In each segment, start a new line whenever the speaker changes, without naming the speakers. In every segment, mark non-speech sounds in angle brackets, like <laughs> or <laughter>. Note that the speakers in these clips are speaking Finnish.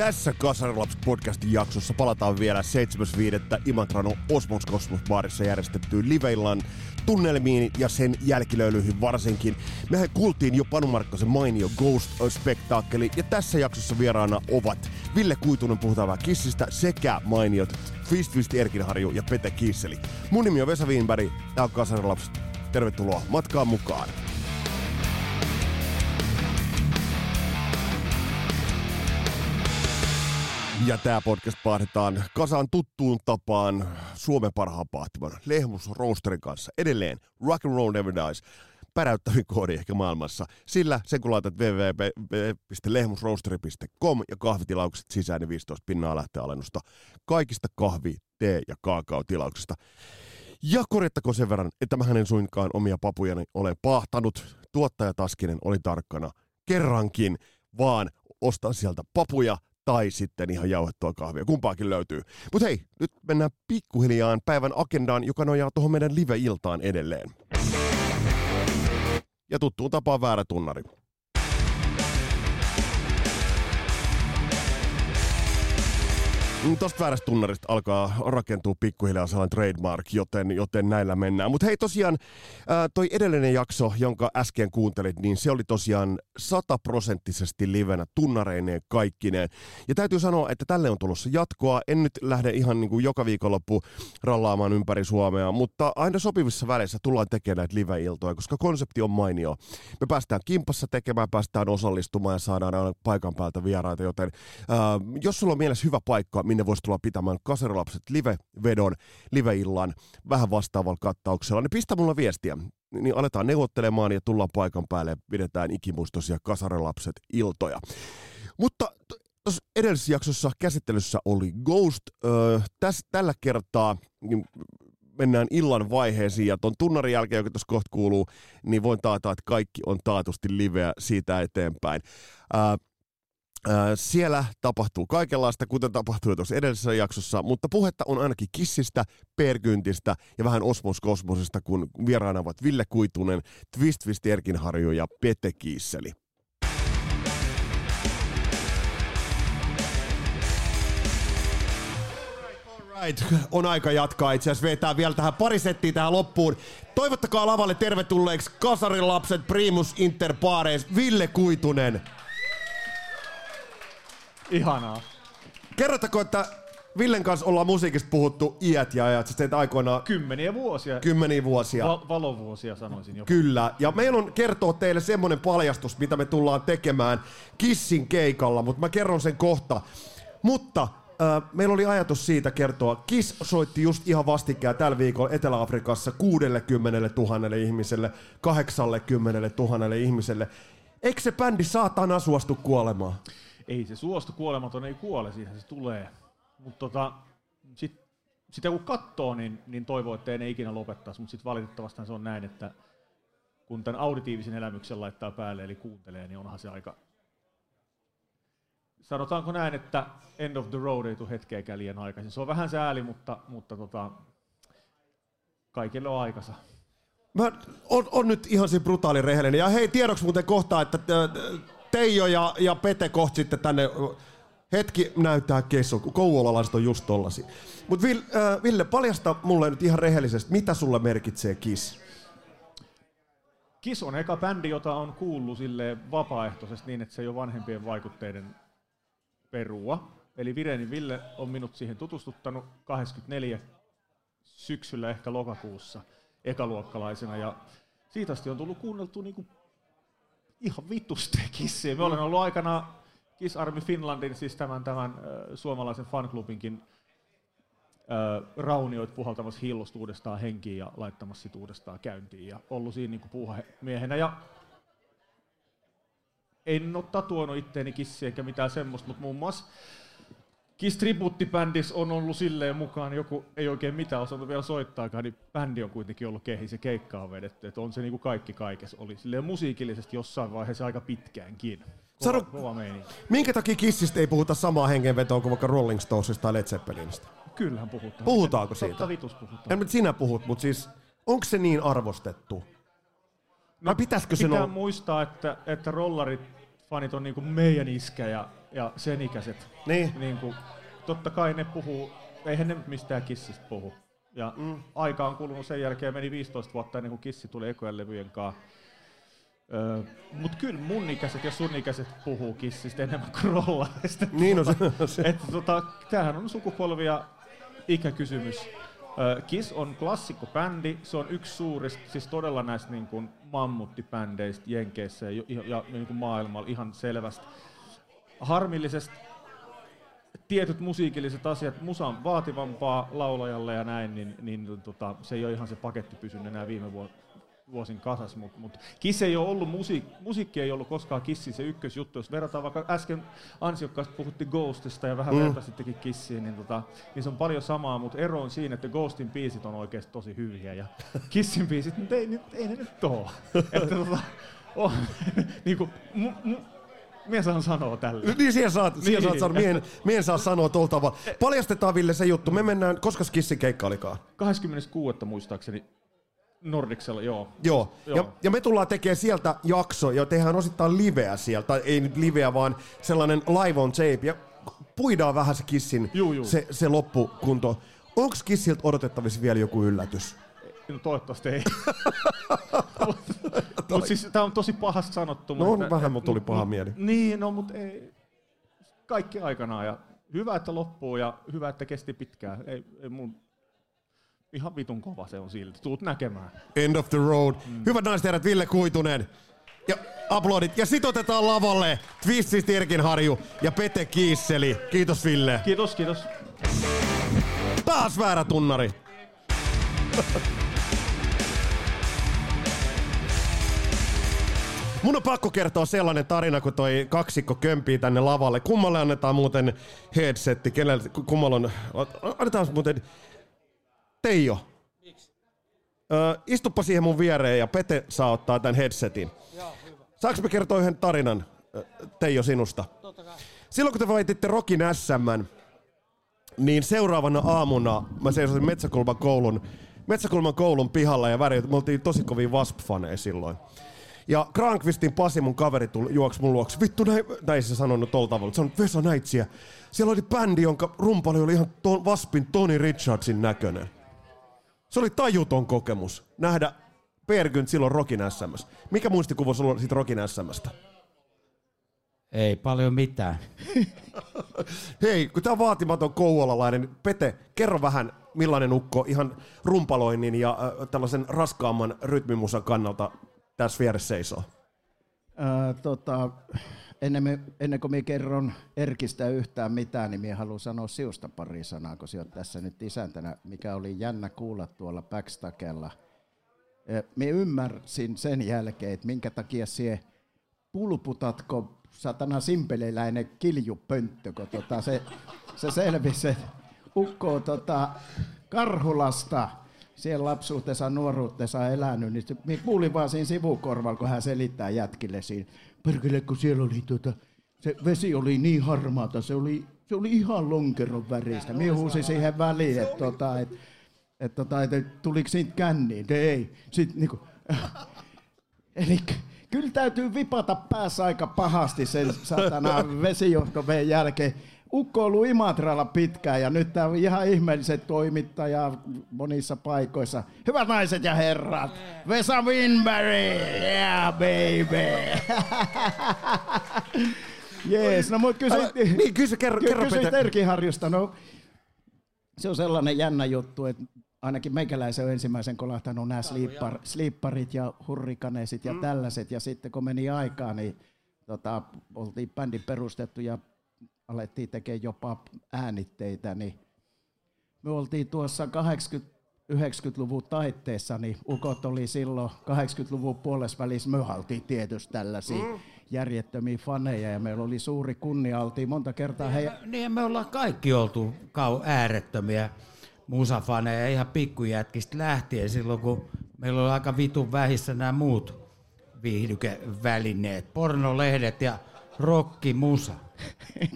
Tässä Kasarilaps podcastin jaksossa palataan vielä 7.5. Imatrano Osmos Cosmos baarissa järjestettyyn liveillaan tunnelmiin ja sen jälkilöilyihin varsinkin. Mehän kuultiin jo Panu Markkasen mainio Ghost Spectacle ja tässä jaksossa vieraana ovat Ville Kuitunen puhutaan vähän kissistä sekä mainiot Fist Fist Erkinharju ja Pete Kisseli. Mun nimi on Vesa Wienberg, tää on Kasarilaps. Tervetuloa matkaan mukaan. Ja tämä podcast paahdetaan kasaan tuttuun tapaan Suomen parhaan paahtiman Lehmus Roasterin kanssa. Edelleen Rock and Roll Never Dies päräyttävin koodi ehkä maailmassa. Sillä sen kun laitat www.lehmusroasteri.com ja kahvitilaukset sisään, niin 15 pinnaa lähtee alennusta kaikista kahvi, tee ja kaakaotilauksista. Ja korjattakoon sen verran, että mä hänen suinkaan omia papujani olen pahtanut. Tuottaja Taskinen oli tarkkana kerrankin, vaan ostaa sieltä papuja tai sitten ihan jauhettua kahvia. Kumpaakin löytyy. Mutta hei, nyt mennään pikkuhiljaa päivän agendaan, joka nojaa tuohon meidän live-iltaan edelleen. Ja tuttuun tapaan väärä tunnari. Tuosta väärästä tunnarista alkaa rakentua pikkuhiljaa sellainen trademark, joten, joten näillä mennään. Mutta hei tosiaan, toi edellinen jakso, jonka äsken kuuntelit, niin se oli tosiaan sataprosenttisesti livenä tunnareineen kaikkineen. Ja täytyy sanoa, että tälle on tulossa jatkoa. En nyt lähde ihan niin kuin joka viikonloppu rallaamaan ympäri Suomea, mutta aina sopivissa väleissä tullaan tekemään näitä live-iltoja, koska konsepti on mainio. Me päästään kimpassa tekemään, päästään osallistumaan ja saadaan aina paikan päältä vieraita, joten ää, jos sulla on mielessä hyvä paikka, minne voisi tulla pitämään kaserilapset live-vedon, live-illan vähän vastaavalla kattauksella, niin pistä mulla viestiä. Niin aletaan neuvottelemaan ja tullaan paikan päälle ja pidetään ikimuistoisia kasarilapset iltoja. Mutta tuossa edellisessä jaksossa käsittelyssä oli Ghost. Öö, täs, tällä kertaa niin mennään illan vaiheisiin ja ton tunnarin jälkeen, joka tuossa kohta kuuluu, niin voin taata, että kaikki on taatusti liveä siitä eteenpäin. Öö, siellä tapahtuu kaikenlaista, kuten tapahtui tuossa edellisessä jaksossa, mutta puhetta on ainakin kissistä, perkyntistä ja vähän Osmos Kosmosesta, kun vieraana ovat Ville Kuitunen, Twist Twist Erkinharju ja Pete Kiisseli. Right. On aika jatkaa itse asiassa. Vetää vielä tähän pari settiä tähän loppuun. Toivottakaa lavalle tervetulleeksi Kasarin lapset Primus Inter Pares, Ville Kuitunen.
Ihanaa.
Kerrottako, että Villen kanssa ollaan musiikista puhuttu iät ja ajat, sä teit aikoinaan
Kymmeniä vuosia.
kymmeniä vuosia.
Va- valovuosia sanoisin jopa.
Kyllä, ja meillä on kertoa teille semmonen paljastus, mitä me tullaan tekemään Kissin keikalla, mutta mä kerron sen kohta. Mutta äh, meillä oli ajatus siitä kertoa. Kiss soitti just ihan vastikään tällä viikolla Etelä-Afrikassa 60 000 ihmiselle, 80 000 ihmiselle. Eikö se bändi saatana suostu kuolemaan?
Ei se suostu kuolematon, ei kuole, siihen se tulee. Mutta tota, sit, sitä kun katsoo, niin, niin toivoo, että ne ikinä lopettaisi. Mutta sitten valitettavasti se on näin, että kun tämän auditiivisen elämyksen laittaa päälle, eli kuuntelee, niin onhan se aika... Sanotaanko näin, että end of the road ei tule hetkeäkään liian aikaisin. Se on vähän sääli, mutta, mutta tota, kaikille on aikansa.
Mä on, on nyt ihan siinä brutaali rehellinen. Ja hei, tiedoksi muuten kohtaa, että äh, Teijo ja, ja Pete kohta sitten tänne hetki näyttää kessu. Kouvolalaiset on just tollasia. Mutta Ville, äh, Ville, paljasta mulle nyt ihan rehellisesti, mitä sulle merkitsee Kiss?
Kiss on eka bändi, jota on kuullut sille vapaaehtoisesti niin, että se ei ole vanhempien vaikutteiden perua. Eli Vireni Ville on minut siihen tutustuttanut 24 syksyllä, ehkä lokakuussa, ekaluokkalaisena. Ja siitä asti on tullut kuunneltu niinku ihan vitusti Kissiä. Me olen ollut aikana Kiss Army Finlandin, siis tämän, tämän suomalaisen fanklubinkin raunioit puhaltamassa hillosta uudestaan henkiin ja laittamassa sit uudestaan käyntiin. Ja ollut siinä niinku puuhamiehenä. Ja en ole tatuoinut itteeni kissiä eikä mitään semmoista, mutta muun muassa Kiss Tributtibändissä on ollut silleen mukaan, joku ei oikein mitään osannut vielä soittaakaan, niin bändi on kuitenkin ollut kehis ja keikka on vedetty. Että on se niinku kaikki kaikessa. Oli silleen musiikillisesti jossain vaiheessa aika pitkäänkin. Kova,
Sano-
kova meininki.
Minkä takia Kissistä ei puhuta samaa hengenvetoa kuin vaikka Rolling Stonesista tai Led Zeppelinistä?
Kyllähän puhutaan.
Puhutaanko
Totta
siitä?
vitus puhutaan.
En sinä puhut, mutta siis onko se niin arvostettu? Vai pitäisikö sen
Pitää
olla?
muistaa, että, että rollarit fanit on niinku meidän iskä ja, ja sen ikäiset.
Niin.
Niinku, totta kai ne puhuu, eihän ne mistään kissistä puhu. Ja mm. aika on kulunut sen jälkeen, meni 15 vuotta ennen kuin kissi tuli ekojen levyjen kanssa. Öö, Mutta kyllä mun ikäiset ja sun ikäiset puhuu kissistä enemmän kuin rollarista.
Niin on se. se.
Että tota, tämähän on sukupolvi ja ikäkysymys. Kiss on klassikkobändi, se on yksi suurista, siis todella näistä niin kuin mammuttibändeistä Jenkeissä ja, ja, ja niin kuin maailmalla ihan selvästi. Harmillisesti tietyt musiikilliset asiat, musa on vaativampaa laulajalle ja näin, niin, niin tota, se ei ole ihan se paketti pysynyt enää viime vuonna vuosin kasas, mutta mut Kiss ei ole ollut, musiik, musiikki ei ollut koskaan Kissin se ykkösjuttu. Jos verrataan vaikka äsken ansiokkaasti puhuttiin Ghostista ja vähän mm. vertaisittekin Kissiin, niin, tota, niin se on paljon samaa, mutta ero on siinä, että Ghostin biisit on oikeasti tosi hyviä ja <laughs> Kissin biisit, nyt ei, nyt, ei ne nyt oo. <laughs> että tota, on, <laughs> niin kuin, mu, mu, Mie saan sanoa tällä.
Niin siihen saat, siihen
Niin.
saat sanoa, mien, mien saa sanoa tuolla tavalla. Paljastetaan Ville se juttu, me mennään, koska Kissin keikka olikaan?
26. muistaakseni Nordicsella, joo.
Joo,
Joo.
Ja, ja me tullaan tekemään sieltä jakso, ja tehdään osittain liveä sieltä, tai ei nyt liveä, vaan sellainen live on tape, ja puidaan vähän se Kissin,
Juu, juu.
Se, se loppukunto. Onko Kissiltä odotettavissa vielä joku yllätys?
No toivottavasti ei. <laughs> Mutta siis tämä on tosi pahasti sanottu.
No
mutta-
on vähän, mut tuli paha mieli.
Niin, no mutta ei. Kaikki aikanaan ja hyvä, että loppuu ja hyvä, että kesti pitkään. Ei, ei mun... Ihan vitun kova se on silti. Tuut näkemään.
End of the road. Mm. Hyvät naiset herrat, Ville Kuitunen. Ja aplodit. Ja sit otetaan lavalle Twistis Tirkinharju ja Pete Kiisseli. Kiitos Ville.
Kiitos, kiitos.
Taas väärä tunnari. <laughs> Mun on pakko kertoa sellainen tarina, kun toi kaksikko kömpii tänne lavalle. Kummalle annetaan muuten headsetti? Kenelle, kummalla on... Annetaan muuten... Teijo. Ö, istuppa siihen mun viereen ja Pete saa ottaa tämän headsetin. Saanko me kertoa yhden tarinan, Teijo, sinusta? Silloin kun te voititte Rokin SM, niin seuraavana aamuna mä seisosin Metsäkulman koulun, Metsäkulman koulun pihalla ja väri, me oltiin tosi kovin Wasp-faneja silloin. Ja Krankvistin Pasi, mun kaveri, tuli, juoksi mun luokse. Vittu, näin, näin se sanonut tolla tavalla. Se on Vesa Näitsiä. Siellä oli bändi, jonka rumpali oli ihan to, Waspin Tony Richardsin näköinen. Se oli tajuton kokemus nähdä Pergynt silloin Rokin SMS. Mikä muistikuva sulla on siitä Rokin SMstä?
Ei paljon mitään. <laughs>
Hei, kun on vaatimaton kouvolalainen, Pete, kerro vähän millainen ukko ihan rumpaloinnin ja äh, tällaisen raskaamman rytmimusan kannalta tässä vieressä seisoo.
Ää, tota, ennen, ennen kuin minä kerron Erkistä yhtään mitään, niin minä haluan sanoa siusta pari sanaa, kun sinä tässä nyt isäntänä, mikä oli jännä kuulla tuolla backstakella. Minä ymmärsin sen jälkeen, että minkä takia sie pulputatko satana simpeleiläinen kiljupönttö, kun tota se, se selvisi, että ukko tota Karhulasta siellä lapsuutensa, nuoruutensa elänyt, niin se, minä kuulin vaan siinä sivukorvalla, kun hän selittää jätkille siinä, perkele, kun siellä oli tota, se vesi oli niin harmaata, se oli, se oli ihan lonkeron väristä. Minä huusin siihen väliin, että tota, et, et, tota, et, et, tuliko siitä känniin? Ei. Sitten niinku, <laughs> Eli kyllä täytyy vipata päässä aika pahasti sen satana <laughs> vesijohtoveen jälkeen. Ukko on ollut Imatralla pitkään ja nyt tämä on ihan ihmeelliset toimittaja monissa paikoissa. Hyvät naiset ja herrat, Vesa Winberg, yeah baby. <laughs> Jees, no mut kysyt,
Älä- niin, kysy, kerro, kerro
kysyt
Pete.
Erkiharjusta, no se on sellainen jännä juttu, että ainakin meikäläisen on ensimmäisen kolahtanut nämä sleepar, sleeparit ja hurrikaneesit ja mm. tällaiset. Ja sitten kun meni aikaa, niin tota, oltiin bändi perustettu ja alettiin tekemään jopa äänitteitä, niin me oltiin tuossa 90-luvun taitteessa, niin ukot oli silloin 80-luvun puolessa välissä, me oltiin tietysti tällaisia mm. järjettömiä faneja ja meillä oli suuri kunnia, oltiin monta kertaa he...
Niin me ollaan kaikki oltu kau äärettömiä musafaneja ihan pikkujätkistä lähtien silloin, kun meillä oli aika vitun vähissä nämä muut viihdykevälineet, pornolehdet ja rokki, musa.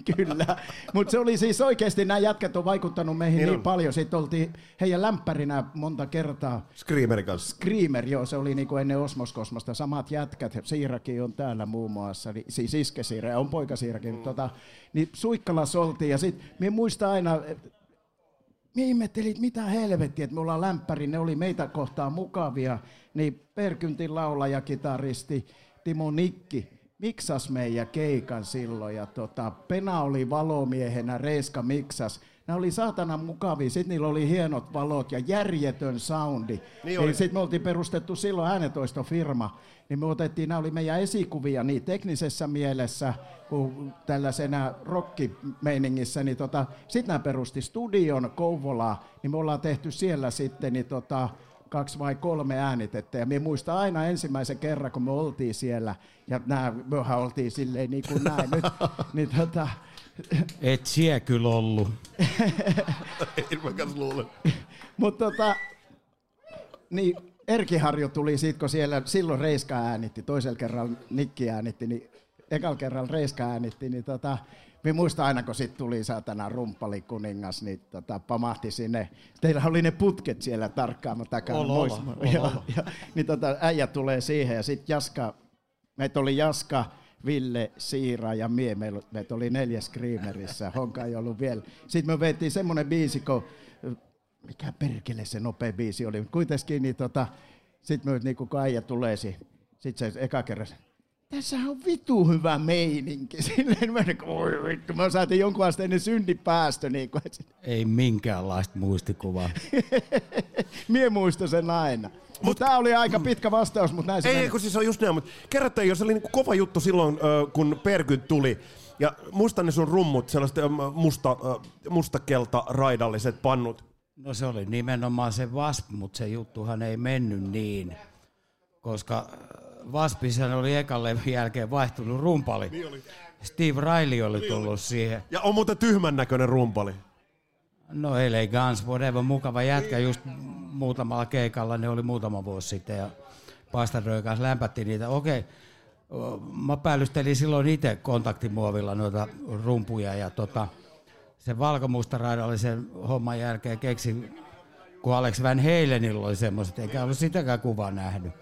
<laughs>
Kyllä, mutta se oli siis oikeasti, nämä jätkät on vaikuttanut meihin niin, niin paljon. Sitten oltiin heidän lämpärinä monta kertaa.
Screamerin kanssa.
Screamer, joo, se oli niin kuin ennen Osmoskosmasta. Samat jätkät, Siirakin on täällä muun muassa, niin, siis Iskesiira, on poikasiirakin. Mm. Tota, niin Suikkalassa oltiin ja sitten minä muistan aina, me ihmettelin, mitä helvettiä, että me ollaan lämpäri, ne oli meitä kohtaan mukavia. Niin Perkyntin laulaja, kitaristi Timo Nikki, miksas meidän keikan silloin ja tota, Pena oli valomiehenä, Reiska miksas. Nämä oli saatana mukavia, sitten niillä oli hienot valot ja järjetön soundi. Niin niin sitten me oltiin perustettu silloin äänetoistofirma, niin me otettiin, nämä oli meidän esikuvia niin teknisessä mielessä kuin tällaisena rockimeiningissä, niin tota, sitten nämä perusti studion Kouvolaa, niin me ollaan tehty siellä sitten niin tota, kaksi vai kolme äänitettä. Ja me muista aina ensimmäisen kerran, kun me oltiin siellä, ja nää, mehän oltiin silleen niin kuin näin nyt, niin tota,
Et sie kyllä ollut. <laughs>
En mä kans luule.
Mutta tota, niin Erki Harjo tuli siitä, kun siellä silloin Reiska äänitti, toisella kerralla Nikki äänitti, niin ekalla kerralla Reiska äänitti, niin tota, me muista aina, kun sitten tuli saatana rumppali kuningas, niin tota, pamahti sinne. Teillä oli ne putket siellä tarkkaama takana.
Ol, ol,
muista-
ol, <laughs>
ja, ja, niin tota, äijä tulee siihen ja sitten Jaska, meitä oli Jaska, Ville, Siira ja mie, meillä- meitä oli neljä Screamerissä, Honka ei ollut vielä. Sitten me veettiin semmoinen biisi, kun, mikä perkele se nopea biisi oli, mutta kuitenkin niin tota, sitten me niinku kun äijä tulee, sitten se eka kerran, tässä on vitu hyvä meininki. <laughs> Silleen mä niin, oi vittu, mä saatiin jonkun asteinen syntipäästö. Niin kuin,
Ei minkäänlaista muistikuvaa. <laughs>
mie muistan sen aina. Mutta tämä oli aika pitkä vastaus, mutta näin se
Ei,
meni.
kun siis on just näin, mutta kerrotte, jos oli niinku kova juttu silloin, kun Perkyt tuli. Ja muistan ne sun rummut, sellaiset musta, mustakelta raidalliset pannut.
No se oli nimenomaan se Wasp, mutta se juttuhan ei mennyt niin, koska Waspissa oli ekan levyn jälkeen vaihtunut rumpali. Steve Riley oli tullut siihen.
Ja on muuten tyhmän näköinen rumpali.
No LA Guns, whatever, mukava jätkä just muutamalla keikalla, ne oli muutama vuosi sitten ja Pastaröön kanssa lämpättiin niitä. Okei, mä päällystelin silloin itse kontaktimuovilla noita rumpuja ja tota, sen valkomustaraidallisen homman jälkeen keksin, kun Alex Van Halenilla oli semmoiset, eikä ollut sitäkään kuvaa nähnyt.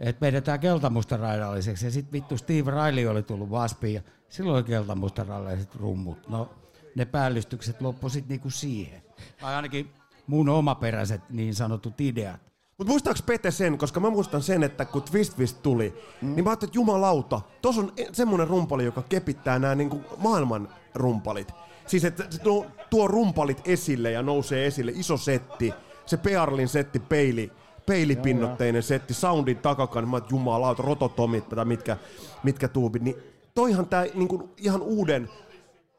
Että vedetään keltamustaraidalliseksi ja sitten vittu Steve Riley oli tullut Waspiin ja silloin oli keltamustaraidalliset rummut. No ne päällystykset loppu sitten niinku siihen. Tai ainakin mun omaperäiset niin sanotut ideat.
Mutta muistaaks Pete sen, koska mä muistan sen, että kun Twist Twist tuli, mm. niin mä ajattelin, että jumalauta, tos on e- semmonen rumpali, joka kepittää nämä niinku maailman rumpalit. Siis että se tuo, tuo rumpalit esille ja nousee esille, iso setti, se Pearlin setti, peili, peilipinnotteinen setti, soundin takakan, mä ajattelin, jumalauta, rototomit tai mitkä, mitkä tuubit, niin toihan tää niinku ihan uuden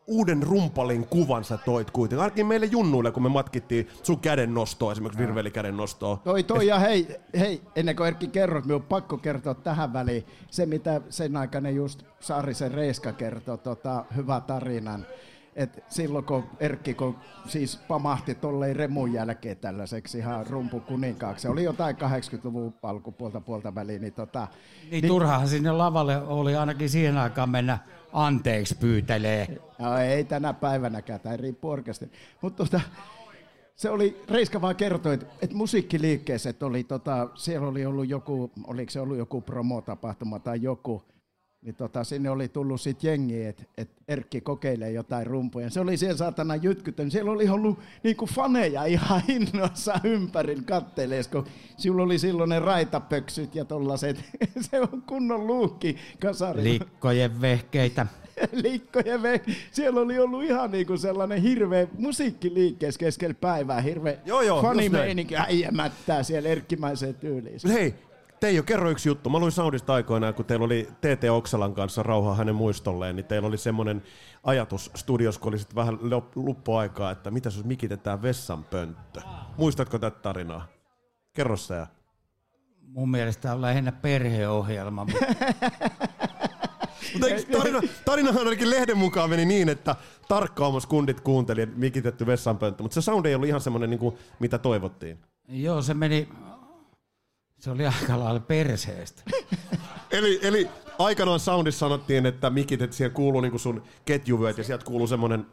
uuden rumpalin kuvan sä toit kuitenkin. Ainakin meille junnuille, kun me matkittiin sun käden nostoa, esimerkiksi virvelikäden nostoa.
Toi, toi ja hei, hei, ennen kuin Erkki kerrot, minun on pakko kertoa tähän väliin se, mitä sen aikainen just Saarisen Reiska kertoi, tota, hyvä tarinan. Et silloin kun Erkki kun siis pamahti tolleen remun jälkeen tällaiseksi ihan rumpukuninkaaksi, se oli jotain 80-luvun alkupuolta puolta väliin, niin tota,
Niin, turhahan sinne lavalle oli ainakin siihen aikaan mennä anteeksi pyytelee.
No ei tänä päivänäkään, tai riippuu orkesteri. Mutta tota, se oli, Reiska vaan kertoi, että, että musiikkiliikkeessä että oli, tota, siellä oli ollut joku, oliko se ollut joku promotapahtuma tai joku, niin tota, sinne oli tullut sitten jengi, että et Erkki kokeilee jotain rumpuja. Se oli siellä saatana jytkytön. Siellä oli ollut niinku faneja ihan innoissa ympärin kattelees, kun sillä oli silloin ne raitapöksyt ja tollaset. <laughs> se on kunnon luukki kasari.
Likkojen vehkeitä. <laughs>
Likkojen ve- Siellä oli ollut ihan niinku sellainen hirveä musiikkiliikkeessä keskellä päivää, hirveä
Joo, joo,
funny
just näin.
meininki, äijä mättää siellä erkkimäiseen tyyliin.
Hei, Teijo, kerro yksi juttu. Mä luin Soundista aikoinaan, kun teillä oli TT Oksalan kanssa rauhaa hänen muistolleen, niin teillä oli semmoinen ajatus studios, kun oli sitten vähän luppuaikaa, että mitä jos mikitetään vessanpönttö. Muistatko tätä tarinaa? Kerro se.
Mun mielestä on lähinnä perheohjelma.
Mutta tarina, tarinahan ainakin lehden mukaan meni niin, että tarkkaamus kundit kuunteli, että mikitetty vessanpönttö, mutta se sound ei ollut ihan semmoinen, niin kuin, mitä toivottiin.
Joo, se meni, se oli aika lailla perseestä.
eli, eli aikanaan soundissa sanottiin, että mikit, että siellä kuuluu niin sun ketjuvyöt ja sieltä kuuluu semmoinen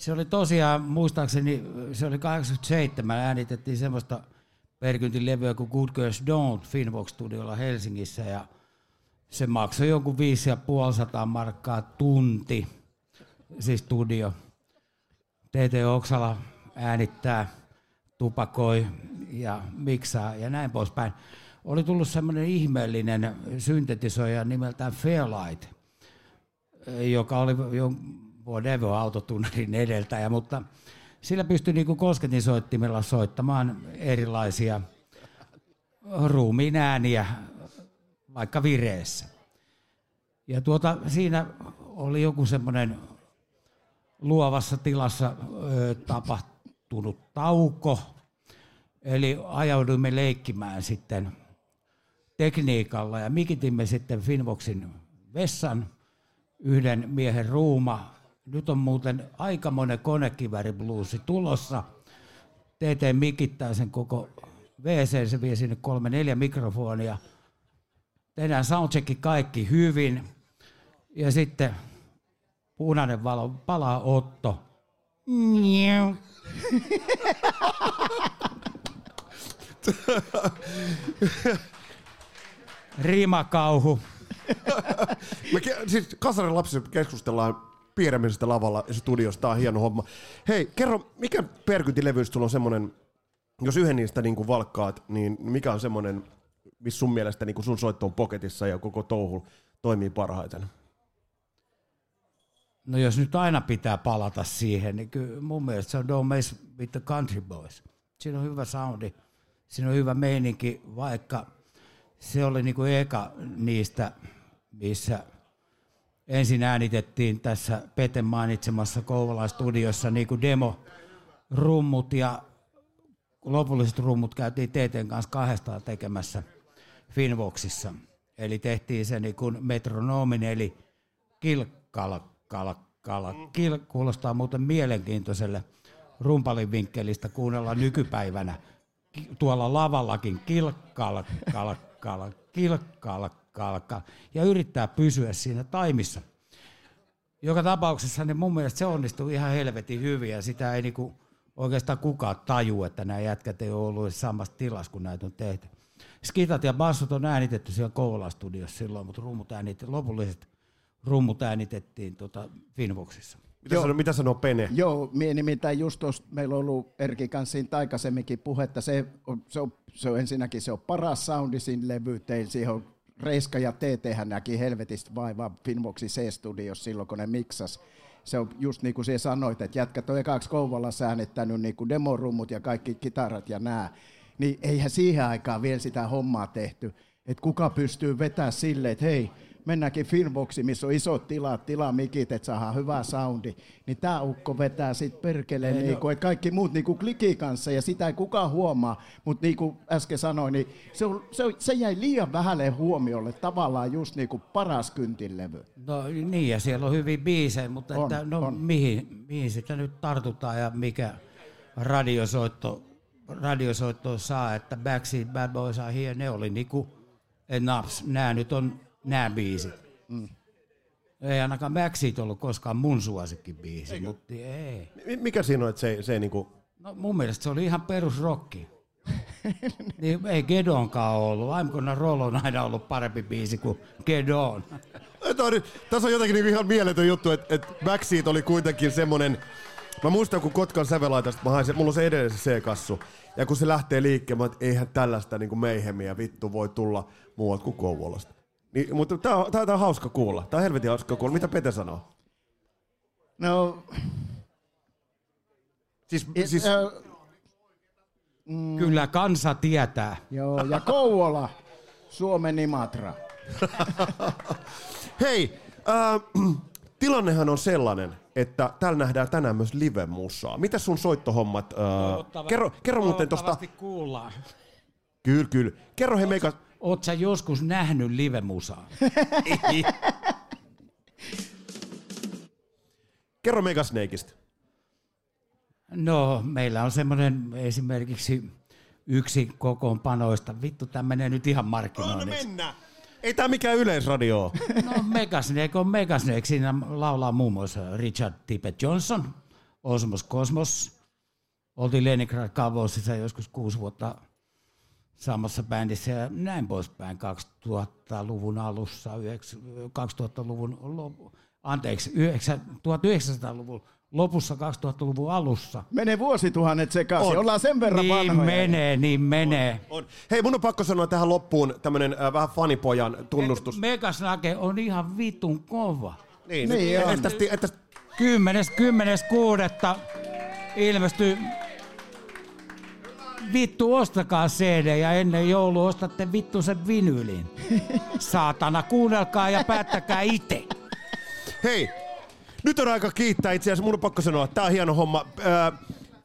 se oli tosiaan, muistaakseni, se oli 87, äänitettiin semmoista Perkyntin levyä kuin Good Girls Don't Finvox-studiolla Helsingissä ja se maksoi jonkun 5,5 markkaa tunti, siis studio. TT Oksala äänittää, tupakoi ja miksaa ja näin poispäin. Oli tullut semmoinen ihmeellinen syntetisoija nimeltään Fairlight, joka oli jo whatever autotunnarin <laughs> edeltäjä, mutta sillä pystyi niin kosketinsoittimella soittamaan erilaisia ruumiin ääniä vaikka vireessä. Ja tuota, siinä oli joku semmoinen luovassa tilassa tapahtunut tauko, eli ajauduimme leikkimään sitten tekniikalla ja mikitimme sitten Finvoxin vessan yhden miehen ruuma. Nyt on muuten aikamoinen konekiväribluusi tulossa. TT mikittää sen koko WC, se vie sinne kolme neljä mikrofonia – tehdään soundchecki kaikki hyvin, ja sitten punainen valo, palaa Otto. Rimakauhu.
Me ke- siis kasarin lapsi keskustellaan piirremisestä lavalla ja studiosta. Tämä on hieno homma. Hei, kerro, mikä perkytilevyys sulla on semmoinen, jos yhden niistä niin valkkaat, niin mikä on semmoinen missä sun mielestä niin sun soitto on poketissa ja koko touhu toimii parhaiten?
No jos nyt aina pitää palata siihen, niin kyllä mun mielestä se on Don't Mess with the Country Boys. Siinä on hyvä soundi, siinä on hyvä meininki, vaikka se oli niin kuin eka niistä, missä ensin äänitettiin tässä Peten mainitsemassa Kouvolan studiossa niin kuin demo rummut ja lopulliset rummut käytiin TTn kanssa kahdestaan tekemässä – Finvoxissa. Eli tehtiin se niin kuin metronomin, eli kilkkalkkala. Kil, kuulostaa muuten mielenkiintoiselle rumpalin vinkkelistä kuunnella nykypäivänä. Tuolla lavallakin kilkkalkkala, kilkkalkkala, ja yrittää pysyä siinä taimissa. Joka tapauksessa niin mun mielestä se onnistui ihan helvetin hyvin ja sitä ei niinku oikeastaan kukaan taju, että nämä jätkät ei ole ollut samassa tilassa, kun näitä on tehty. Skitat ja bassot on äänitetty siellä Kouvola-studiossa silloin, mutta rummut äänitettiin, lopulliset rummut äänitettiin tota Finvoxissa.
Mitä, Joo. Sanoo, mitä sanoo Pene?
Joo, mie nimittäin just tuossa, meillä on ollut Erki kanssa siitä aikaisemminkin puhetta, se on, se on, se on ensinnäkin se on paras soundi siinä levy, teillä siihen on Reiska ja TT hän näki helvetistä vaivaa Finvoxin C-studiossa silloin, kun ne miksas. Se on just niin kuin sinä sanoit, että jätkät on ekaksi Kouvolassa äänettänyt niin kuin demorummut ja kaikki kitarat ja nää niin eihän siihen aikaan vielä sitä hommaa tehty, että kuka pystyy vetämään silleen, että hei, mennäänkin Filmboxiin, missä on isot tilat, mikit, että saadaan hyvä soundi, niin tämä ukko vetää sitten perkeleen, niin no. että kaikki muut niin klikii kanssa, ja sitä ei kukaan huomaa, mutta niin kuin äsken sanoin, niin se, on, se, on, se jäi liian vähälle huomiolle, tavallaan just niin kuin paras kyntilevy.
No niin, ja siellä on hyvin biisejä, mutta on, että, no, on. Mihin, mihin sitä nyt tartutaan ja mikä radiosoitto radiosoittoa saa, että Backseat Bad Boys are here, ne oli niinku naps, nää nyt on nämä biisit. Mm. Ei ainakaan Backseat ollut koskaan mun suosikkibiisi, Eikö? mutta ei.
Mikä siinä on, että se, se ei niinku...
No mun mielestä se oli ihan perusrokki. <laughs> niin ei Gedonkaan ollut. I'm gonna roll on aina ollut parempi biisi kuin Gedon.
Tässä on jotenkin niin ihan mieletön juttu, että, että Backseat oli kuitenkin semmoinen... Mä muistan, kun Kotkan sävelaitasta mä hain, mulla on se edelleen se C-kassu. Ja kun se lähtee liikkeelle, että eihän tällaista niin kuin meihemiä vittu voi tulla muualta kuin Kouvolasta. Niin, mutta tää on, tää, tää on hauska kuulla. Tää on helvetin hauska kuulla. Mitä Pete sanoo?
No...
Siis, It, siis... Uh,
Mm. Kyllä kansa tietää.
Joo, ja Kouvola, Suomen Imatra. <laughs>
Hei, äh, <clears throat> tilannehan on sellainen, että täällä nähdään tänään myös live-musaa. Mitä sun soittohommat? Äh, kerro, kerro muuten tosta...
kuullaan.
Kyllä, kyllä. Kerro he meikä...
Oot sä joskus nähnyt live-musaa? <laughs>
Kerro Megasnakeista.
No, meillä on semmoinen esimerkiksi yksi kokoonpanoista. Vittu, tämä menee nyt ihan markkinoinniksi.
mennä! Ei tämä mikään yleisradio <laughs>
No Megasnake on Megasnake. Siinä laulaa muun muassa Richard Tippett Johnson, Osmos Cosmos. Oltiin Leningrad Cowboysissa joskus kuusi vuotta samassa bändissä ja näin poispäin 2000-luvun alussa, 2000-luvun lopu, anteeksi, 1900-luvun lopussa 2000-luvun alussa.
Menee vuosituhannet sekaisin, ollaan sen verran
Niin
vanhoja.
menee, niin menee.
on. Hei, mun on pakko sanoa tähän loppuun tämmönen äh, vähän fanipojan tunnustus.
Megasnake on ihan vitun kova.
Niin,
Niin
niin
on.
että, että, että,
10. 10. kuudetta ilmestyi vittu ostakaa CD ja ennen joulua ostatte vittu sen vinylin. Saatana, kuunnelkaa ja päättäkää itse.
Hei, nyt on aika kiittää itse asiassa. Mun on pakko sanoa, että tää on hieno homma. Ää,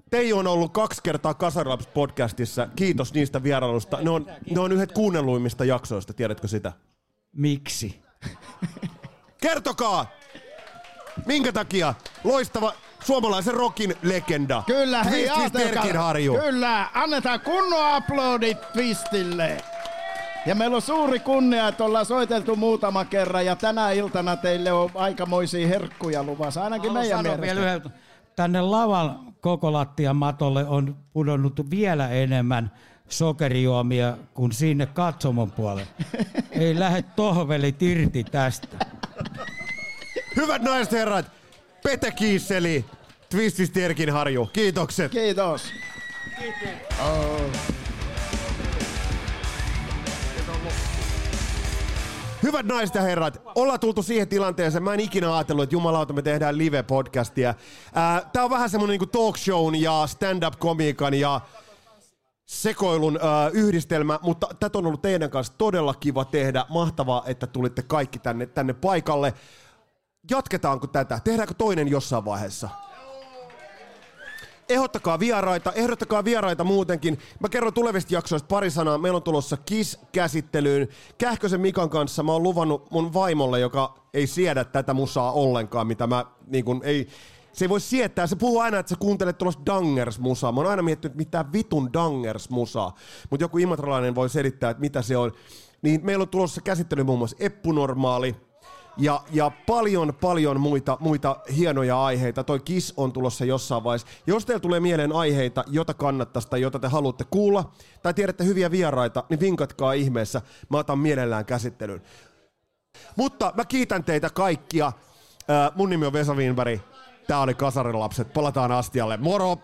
Teijo on ollut kaksi kertaa Kasarilaps podcastissa. Kiitos niistä vierailusta. Ne on, ne on yhdet kuunnelluimmista jaksoista, tiedätkö sitä?
Miksi?
Kertokaa! Minkä takia loistava suomalaisen rockin legenda?
Kyllä, hei.
Erkinharju.
Kyllä, annetaan kunnon aplodit Twistille. Ja meillä on suuri kunnia, että ollaan soiteltu muutama kerran ja tänä iltana teille on aikamoisia herkkuja luvassa, ainakin
Haluan
meidän
sanoa
mielestä.
vielä yhden- Tänne lavan koko lattian matolle on pudonnut vielä enemmän sokerijuomia kuin sinne katsomon puolelle. <laughs> Ei lähde tohvelit irti tästä.
Hyvät naiset herrat, Pete Kiisseli, Twistist Erkinharju. Kiitokset.
Kiitos.
Hyvät naiset ja herrat, ollaan tultu siihen tilanteeseen. Mä en ikinä ajatellut, että jumalauta me tehdään live-podcastia. Ää, Tää on vähän semmonen niinku talk shown ja stand-up-komiikan ja sekoilun ää, yhdistelmä, mutta tätä on ollut teidän kanssa todella kiva tehdä. Mahtavaa, että tulitte kaikki tänne, tänne paikalle. Jatketaanko tätä? Tehdäänkö toinen jossain vaiheessa? Ehdottakaa vieraita, ehdottakaa vieraita muutenkin. Mä kerron tulevista jaksoista pari sanaa. Meillä on tulossa KISS-käsittelyyn. Kähkösen Mikan kanssa mä oon luvannut mun vaimolle, joka ei siedä tätä musaa ollenkaan, mitä mä niin kun, ei, se ei voi sietää. Se puhuu aina, että sä kuuntelet tuollaista Dangers-musaa. Mä oon aina miettinyt, mitä vitun Dangers-musaa. Mutta joku imatralainen voi selittää, että mitä se on. Niin meillä on tulossa käsittely muun muassa Eppunormaali, ja, ja paljon, paljon muita, muita hienoja aiheita. Toi Kiss on tulossa jossain vaiheessa. Jos teillä tulee mieleen aiheita, jota kannattaisi tai jota te haluatte kuulla, tai tiedätte hyviä vieraita, niin vinkatkaa ihmeessä. Mä otan mielellään käsittelyyn. Mutta mä kiitän teitä kaikkia. Ää, mun nimi on Vesa Wienberg. Tää oli Kasarilapset. Palataan astialle. Moro!